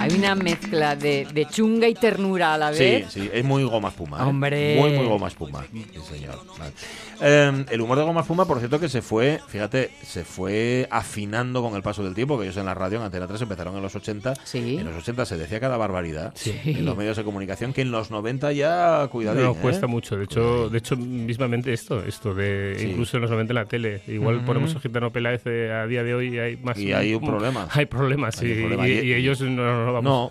Hay una mezcla de, de chunga y ternura a la Sí, vez. sí, es muy goma espuma. ¿eh? Hombre. Muy, muy goma espuma. Sí, señor. Vale. Eh, el humor de goma espuma, por cierto, que se fue, fíjate, se fue afinando con el paso del tiempo, que ellos en la radio, en Antena 3, empezaron en los 80. Sí. En los 80 se decía cada barbaridad Sí. en los medios de comunicación, que en los 90 ya, cuidadín, No, ¿eh? cuesta mucho. De hecho, de hecho, mismamente esto, esto de Sí. incluso en los 90 en la tele. Igual ponemos el gitano Peláez eh, a día de hoy y hay más. Y hay un problema. Hay problemas, sí. problema. Y, Y- y ellos no, no, no, vamos. No,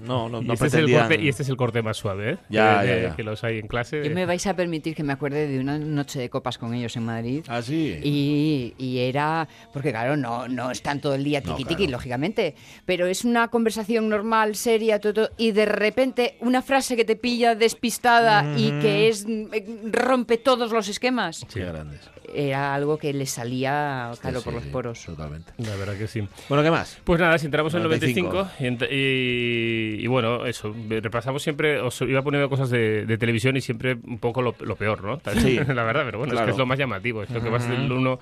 no, no, Y no este es el corte, y este es el corte más suave, ¿eh? Ya, Que- ya, ya. Que los hay en clase. Yo me vais a permitir que me acuerde de una noche de copas con ellos en Madrid. Ah, sí. Y, y era, porque claro, no, no están todo el día tiqui tiqui, claro. lógicamente, pero es una conversación normal, seria, todo, todo, y de repente una frase que te pilla despistada y que es mm, rompe todos los esquemas. Qué grandes. Era algo que le salía, claro, Sí, por los sí, poros. Totalmente. La verdad que sí. Bueno, ¿qué más? Pues nada, si entramos en el 95. 95 y, y- y bueno, eso, repasamos siempre, os iba poniendo cosas de, de televisión y siempre un poco lo, lo peor, ¿no? Sí. la verdad, pero bueno, es que es lo más llamativo, es lo que más del uno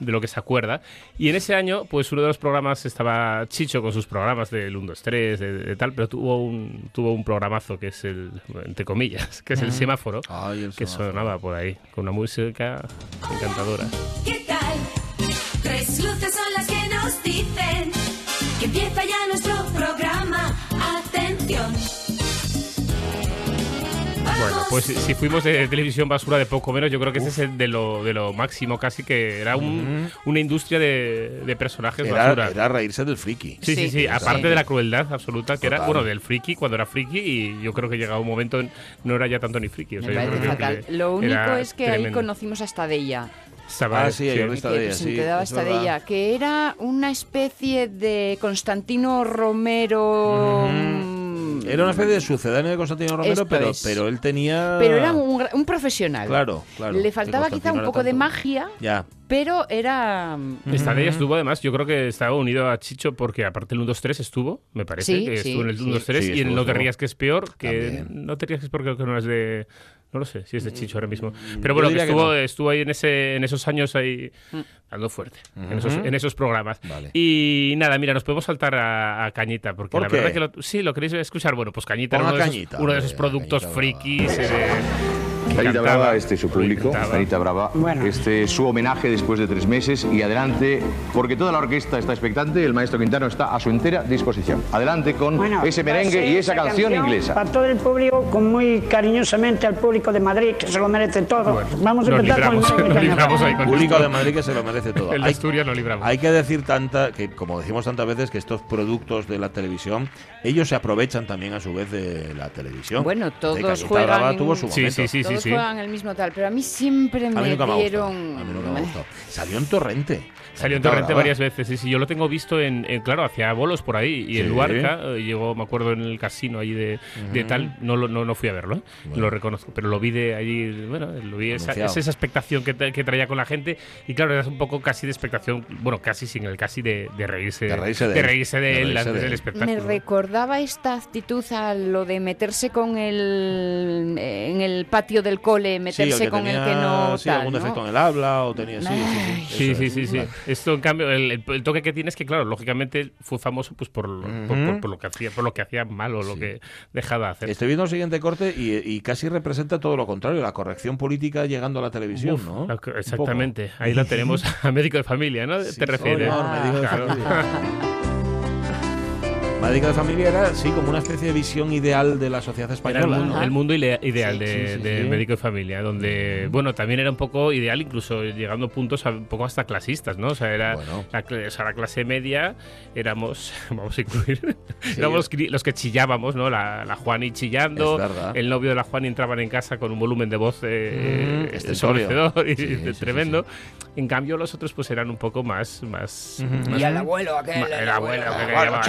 de lo que se acuerda. Y en ese año, pues uno de los programas estaba Chicho con sus programas del 1, 2, 3, de, de tal, pero tuvo un, tuvo un programazo que es el, entre comillas, que es el semáforo, Ay, el que semáforo. sonaba por ahí, con una música encantadora. ¿Qué tal? Tres luces son las que nos dicen que empieza ya nuestro programa. Atención. Bueno, pues si- fuimos de televisión basura de poco menos, yo creo que ese es el de lo, de lo máximo casi, que era un- una industria de, de personajes Era, basura. era reírse del friki. Sí, sí, sí, Sí. aparte Sí. de la crueldad absoluta, que era, Total. bueno, del friki, cuando era friki, y yo creo que llegaba un momento, en- no era ya tanto ni friki. O sea, Me yo parece creo que fatal. le- Lo único era es que ahí tremendo. conocimos hasta de ella. Estaba- Ah, sí, que sí, presentaba es esta de verdad. ella, que era una especie de Constantino Romero. mm, Era una especie de sucedáneo de Constantino Romero, Esto pero, es. pero él tenía. Pero era un, un profesional. Claro, claro. Le faltaba quizá un poco de magia, Ya. pero era. mm, Esta de ella estuvo además, yo creo que estaba unido a Chicho porque aparte el 1, 2, 3 estuvo, me parece, Sí, que sí, estuvo en el sí. 1, 2, 3 Sí, y en No te rías que es peor, que También. no te rías que es peor creo que no es de... No lo sé si es de Chicho ahora mismo. Pero Mm, yo bueno, que estuvo, no. estuvo ahí en, ese, en esos años ahí dando fuerte, en, esos, en esos programas. Vale. Y nada, mira, nos podemos saltar a, a Cañita, porque ¿Por la qué? verdad que lo, sí, lo queréis escuchar. Bueno, pues Cañita era uno de, esos, Cañita, uno de esos hombre, productos Cañita frikis. eh, cantaba, Brava, este es su público. Cañita Brava. Este es su homenaje después de tres meses y adelante, porque toda la orquesta está expectante, el maestro Quintano está a su entera disposición. Adelante con ese merengue y esa canción inglesa. Para todo el público, con muy cariñosamente al público de Madrid, que se lo merece todo. Bueno, Vamos a empezar con el Público de Madrid que se lo merece todo. El de Asturias lo libramos. Hay que decir tanta, que como decimos tantas veces, que estos productos de la televisión, ellos se aprovechan también a su vez de la televisión. Bueno, todos juegan Brava tuvo su Sí, momento. sí, sí, sí, todos sí. juegan el mismo tal, pero a mí siempre A mí me nunca me ha dieron. A mí nunca me ha gustado. Salió en Torrente. Salió en Torrente varias veces, sí, sí. Yo lo tengo visto en, en- claro, hacía bolos por ahí. Y en Sí. Luarca, eh, llegó, me acuerdo, en el casino ahí de, de tal. No, lo- no, no fui a verlo, ¿eh? lo reconozco. Pero lo vi de allí, bueno, lo vi esa, es esa expectación que, que traía con la gente. Y claro, era un poco casi de expectación, bueno, casi sin el casi de, de reírse De reírse de él. reírse de De él antes de del espectáculo. Me recordaba esta actitud a lo de meterse con el en el patio del cole, meterse con tenía, el que no sí, tal, algún ¿no? defecto en el habla o tenía sí, sí, sí, Sí, sí. Esto, en cambio, el, toque que tiene es que, claro, lógicamente fue famoso pues por, por- por- por lo que hacía, por lo que hacía mal o lo que dejaba de hacer. Estoy viendo el siguiente corte y, y casi representa todo lo contrario, la corrección política llegando a la televisión, Uf, ¿no? la-. Exactamente. Ahí la tenemos a médico de familia, ¿no? Sí, Te refieres. señor, médico de Claro. familia. Médico de familia era, sí, como una especie de visión ideal de la sociedad Era el española. mundo, ¿no? el mundo ideal Sí, de, sí, sí, de sí. médico de familia, donde, bueno, también era un poco ideal, incluso llegando a puntos a- un poco hasta clasistas, ¿no? O sea, era Bueno. la, o sea, la clase media, éramos, vamos a incluir, éramos los, los que chillábamos, ¿no? La, la Juani chillando, el novio de la Juani entraban en casa con un volumen de voz eh, Mm, ensordecedor y Sí, sí, sí, tremendo. En cambio, los otros pues eran un poco más... más, más- Y al abuelo aquel, el el abuelo abuelo,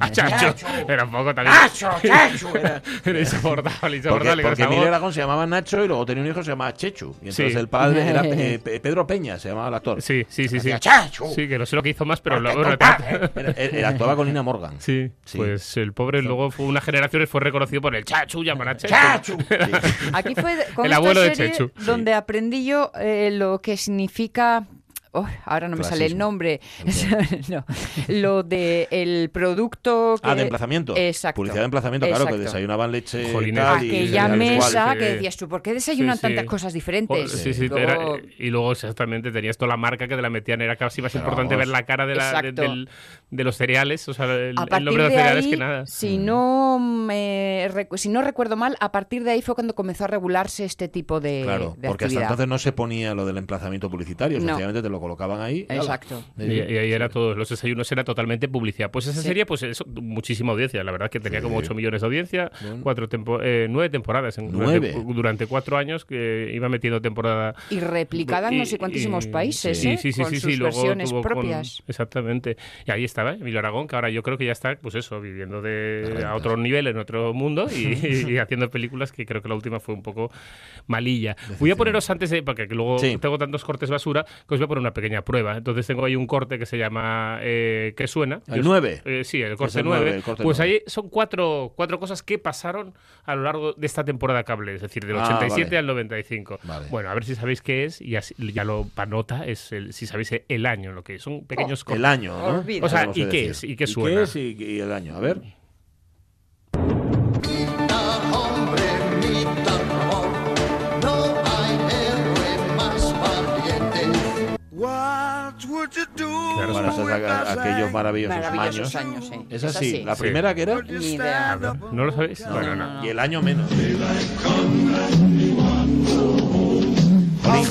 a Chacho. Era un poco también. Chacho, Chacho, era. Era insoportable, Porque, insoportable. porque esa Emilio. Aragón se llamaba Nacho y luego tenía un hijo que se llamaba Chechu. Y entonces Sí. el padre era eh, Pe- Pedro Peña, se llamaba el actor. Sí, sí, sí, sí. Chacho. Sí, que no sé lo que hizo más, pero Porque lo, bueno, tu padre era- actuaba con Nina Morgan. Sí, Sí. pues el pobre luego fue una generación y fue reconocido por el Chachu, llaman a Chechu. ¡Chachu! Aquí fue con El abuelo de Chechu. donde aprendí yo eh, lo que significa oh, ahora no me sale el nombre. No, lo de el producto que... Ah, de emplazamiento. Exacto. Publicidad de emplazamiento, claro, que desayunaban leche. Jolines. tal, y Aquella cereales mesa igual. que decías tú, ¿por qué desayunan Sí, sí. tantas cosas diferentes? Sí, sí, Luego- era- y luego exactamente tenías toda la marca que te la metían, era casi más Pero importante vamos. ver la cara de, la, de, los cereales, o sea, el, a el partir nombre de los de cereales ahí, que nada. si no me si no recuerdo mal, a partir de ahí fue cuando comenzó a regularse este tipo de, Claro, de porque hasta entonces no se ponía lo del emplazamiento publicitario, No. sencillamente te lo colocaban ahí. Exacto. Y, y ahí era todo, los desayunos era totalmente publicidad. Pues esa Sí. serie, pues eso, muchísima audiencia. La verdad que tenía como Sí. 8 millones de audiencia, Bueno. cuatro tempo- eh, nueve temporadas. En, Nueve. Durante, durante cuatro años que iba metiendo temporada. Y replicada en Y- no sé cuantísimos y- países, sí, ¿eh? sí, sí, con sí, sus sí, luego versiones tuvo con- propias. exactamente. Y ahí estaba. Emilio Aragón, que ahora yo creo que ya está, pues eso, viviendo de a otro nivel, en otro mundo y, y haciendo películas que creo que la última fue un poco malilla. Voy a poneros antes de, porque que luego Sí. tengo tantos cortes basura, que os voy a poner una pequeña prueba. Entonces tengo ahí un corte que se llama eh, ¿Qué suena? ¿El Yo os- 9? eh, sí, el corte el 9. nueve, el corte pues ahí son cuatro, cuatro cosas que pasaron a lo largo de esta temporada cable, es decir, del Ah, 87 vale. al 95. Vale. Bueno, a ver si sabéis qué es y así- ya lo panota es el, si sabéis el año, lo que es. Son pequeños cortes. El año, ¿no? O sea, ¿y qué decir. es? ¿Y qué suena? qué es y, y el año? A ver. Claro, Para esos, a- aquellos maravillosos, Maravillosos años. años, sí. Es Es así. así. La Sí. primera que era. Ni idea. ¿No lo sabéis? bueno, no. Y el año menos.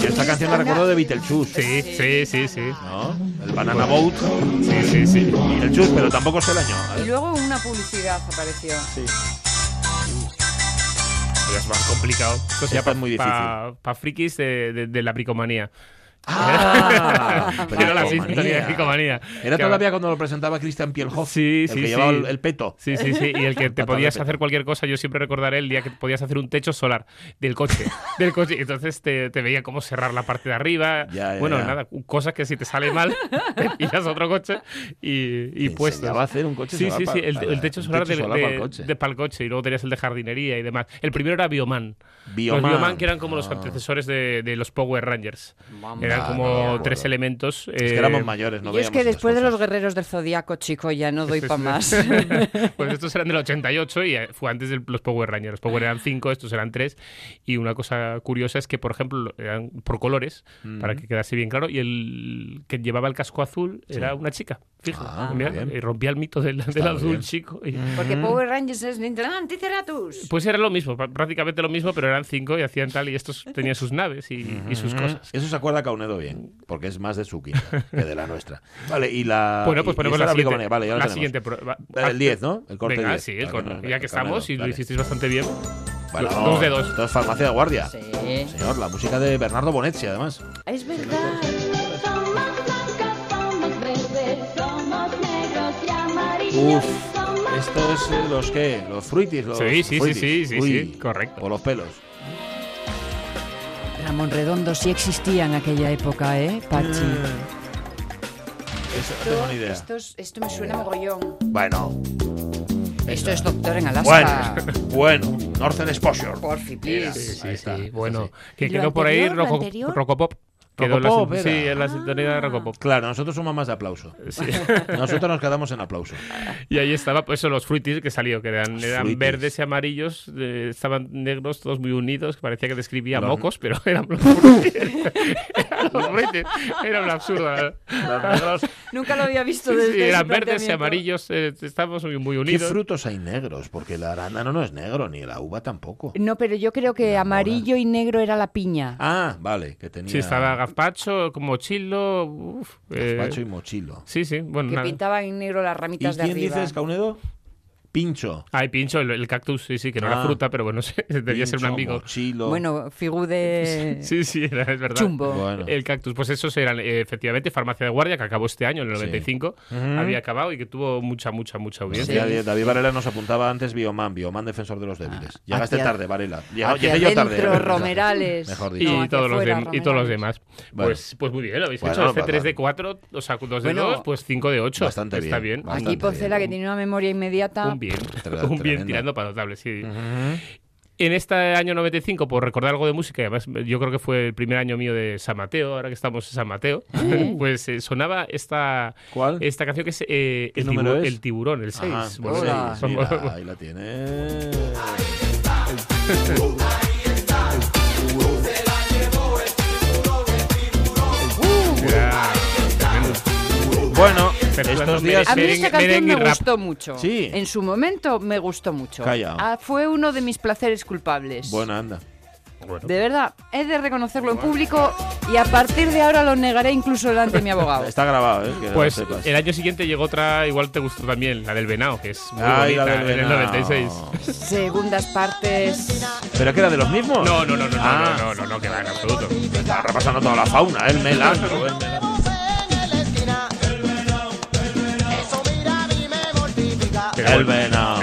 Yo esta canción la recuerdo de Beetlejuice. Sí, sí, sí, sí. ¿No? El Banana Boat. Sí, sí, sí. Beetlejuice, pero tampoco sé el año. Y luego una publicidad apareció. Sí. Ya es más complicado. Esto Ya es muy pa- Pa, frikis de, de- de la bricomanía. Ah, Era la bricomanía. sintonía de bricomanía. Era Que- todavía cuando lo presentaba Christian Pielhoff. Sí, el sí, que sí. llevaba el, el peto. Sí, sí, sí. Y el que te podías hacer cualquier cosa, yo siempre recordaré el día que podías hacer un techo solar del coche. del coche. Entonces te, te veía cómo cerrar la parte de arriba. Ya, ya, bueno, ya. nada, cosas que si te sale mal, te pillas otro coche y, y enseñaba a hacer un coche Sí, solar sí. El, el techo solar, techo de, solar de- para el coche. de- para el coche. Y luego tenías el de jardinería y demás. El primero era Bioman. Bioman. Los Bioman que eran como los Ah. antecesores de, de los Power Rangers. Vamos. Eran Ah, como no tres elementos. Es que eh, éramos mayores, no Yo es que después de los guerreros del zodiaco, chico, ya no doy para más. pues estos eran del 88 y eh, fue antes de los Power Rangers. Los Power eran 5, estos eran 3. Y una cosa curiosa es que, por ejemplo, eran por colores, para que quedase bien claro. Y el que llevaba el casco azul era una chica. Fíjate, Ah, mira, y rompía el mito del, del azul bien. chico. y- Porque Power Rangers es Nintendo Anticeratus. Pues era lo mismo, prácticamente lo mismo, pero eran 5 y hacían tal. Y estos tenían sus naves y, y sus cosas. Eso se acuerda Caunedo bien, porque es más de su quinta que de la nuestra. Vale, y la. Bueno, pues ponemos la siguiente. Vale, ya la siguiente prueba. El 10, ¿no? El corte Venga, 10. sí, el corte. ya que estamos y lo hicisteis bastante bien. Bueno, dos de dos. Esto es farmacia de guardia. Sí. Señor, la música de Bernardo Bonetti, además. Es verdad. Somos blancos, somos verdes, somos negros y amarillos. Uf, somos esto es eh, los qué? Los fruitis. Los Sí, sí, sí, fruitis. sí, sí, Uy, sí, correcto. Por los pelos. Ramón Redondo sí existía en aquella época, ¿eh, Pachi? Eso no tengo ni idea. Esto, es- esto me suena mogollón. Bueno, Esto es Doctor en Alaska. bueno, bueno. Northern Exposure. Porfi, please. Sí, sí, sí. bueno, sí. que ¿Y lo quedó por ahí anterior, lo Roco- anterior? Rocopop. Quedó la sí, en sintonía de Rocopop. Claro, nosotros somos más de aplauso. Sí. Nosotros nos quedamos en aplauso. Y ahí estaba, pues eso, los fruitis que salió, que eran, verdes y amarillos, eh, estaban negros, todos muy unidos, que parecía que describía Los- mocos, pero eran los Era un absurdo. Nunca lo había visto desde sí, eran verdes y amarillos, eh, estábamos muy, muy ¿Qué unidos. frutos hay negros? Porque el arándano no es negro, ni la uva tampoco. No, pero yo creo que La amarillo y negro era la piña. Ah, vale, que tenía Sí, estaba gazpacho, como chilo, uf, eh, gazpacho y mochilo. Sí, sí, bueno, que nada. pintaban en negro las ¿Y ramitas de quién arriba. dices, Caunedo? Pincho. Ah, y pincho, el, el cactus, sí, sí, que no Ah. era fruta, pero bueno, sí, debía ser un amigo. Mochilo. Bueno, figú de Sí, sí, era, es verdad. chumbo. Bueno. El cactus, pues esos eran eh, efectivamente Farmacia de Guardia, que acabó este año, en el Sí. 95. Ujú. Había acabado y que tuvo mucha, mucha, mucha Sí, audiencia. David David Varela nos apuntaba antes Bioman, Bioman defensor de los débiles. Llegaste hacia- tarde, Varela. Llegué yo tarde. el mensaje. Romerales. Mejor Y, dicho. No, hacia todos los y todos los demás. Bueno. Pues, pues muy bien, lo habéis Bueno, hecho. Este va- 3 va. de 4, o sea, 2 de Bueno, 2, pues 5 de 8. bastante Está bien, Aquí Poncela, que tiene una memoria inmediata. Un bien. Tremendo. un bien tirando para notable, sí. En este año 95, por recordar algo de música, además yo creo que fue el primer año mío de San Mateo, ahora que estamos en San Mateo, ¿Eh? pues eh, sonaba esta, ¿Cuál? esta canción que es, eh, ¿Qué el, número tibu- es? el tiburón, el 6. Ajá, Bueno, Hola. seis, mira, ahí la tiene. era tremendo. Bueno, Fernando estos días... A mí esta canción me gustó mucho. Sí. En su momento me gustó mucho. Calla. Ah, fue uno de mis placeres culpables. Bueno, anda. De verdad, he de reconocerlo en público y a partir de ahora lo negaré incluso delante de mi abogado. Está grabado, ¿eh? Que Pues el año siguiente llegó otra, igual te gustó también, la del venado, que es muy Ay, la bonita, del en el venao. 96. Segundas partes. ¿Pero que era de los mismos? No, no, no, no, Ah. no, no, no, no, que va en absoluto. Está repasando toda la fauna, ¿eh? el melano. el melano. Pero El venao.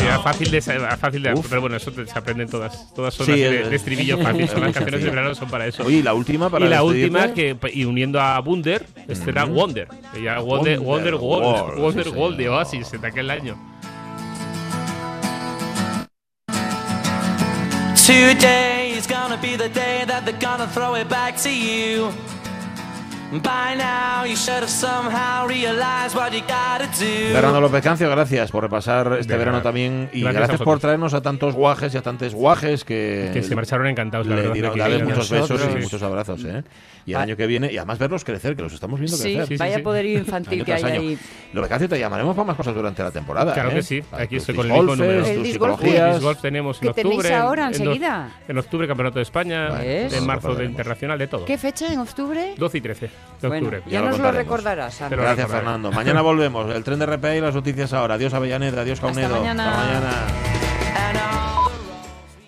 era fácil de, fácil de pero bueno, eso se aprenden todas. Todas son Sí, así de, de estribillo fácil. Son las canciones de verano son para eso. Oye, ¿y la última para y la última que y uniendo a Wunder, este era Wonder. Ya Wonder, Wonder, Wonder World, Wonder World de. Oasis de aquel año. Today is gonna be the day that they're gonna throw it back to you. By now, you should have somehow realized what you gotta do. Fernando López Cancio, gracias por repasar este De verano tamén y Gracias gracias, por traernos a tantos guajes y a tantos guajes que, Que se marcharon encantados, la le verdad, dieron vinieron. muchos besos y muchos abrazos, ¿eh? Y el año que viene, y además verlos crecer, que los estamos viendo Sí, crecer. vaya sí. poderío infantil que hay ahí. López Cancio, te llamaremos para más cosas durante la temporada. Claro ¿eh? que sí. Para Aquí estoy con el mismo número. El tus disgolf. Golf tenemos en ¿Qué tenéis octubre. ahora, enseguida? En octubre, Campeonato de España. En marzo, de internacional, de todo. ¿Qué fecha en octubre? 12 y 13 de octubre. ya lo nos lo recordarás, lo Gracias. Fernando. Mañana volvemos. El tren de RPA y las noticias ahora. Adiós, Avellaneda. Adiós, Hasta Caunedo. mañana. Hasta mañana.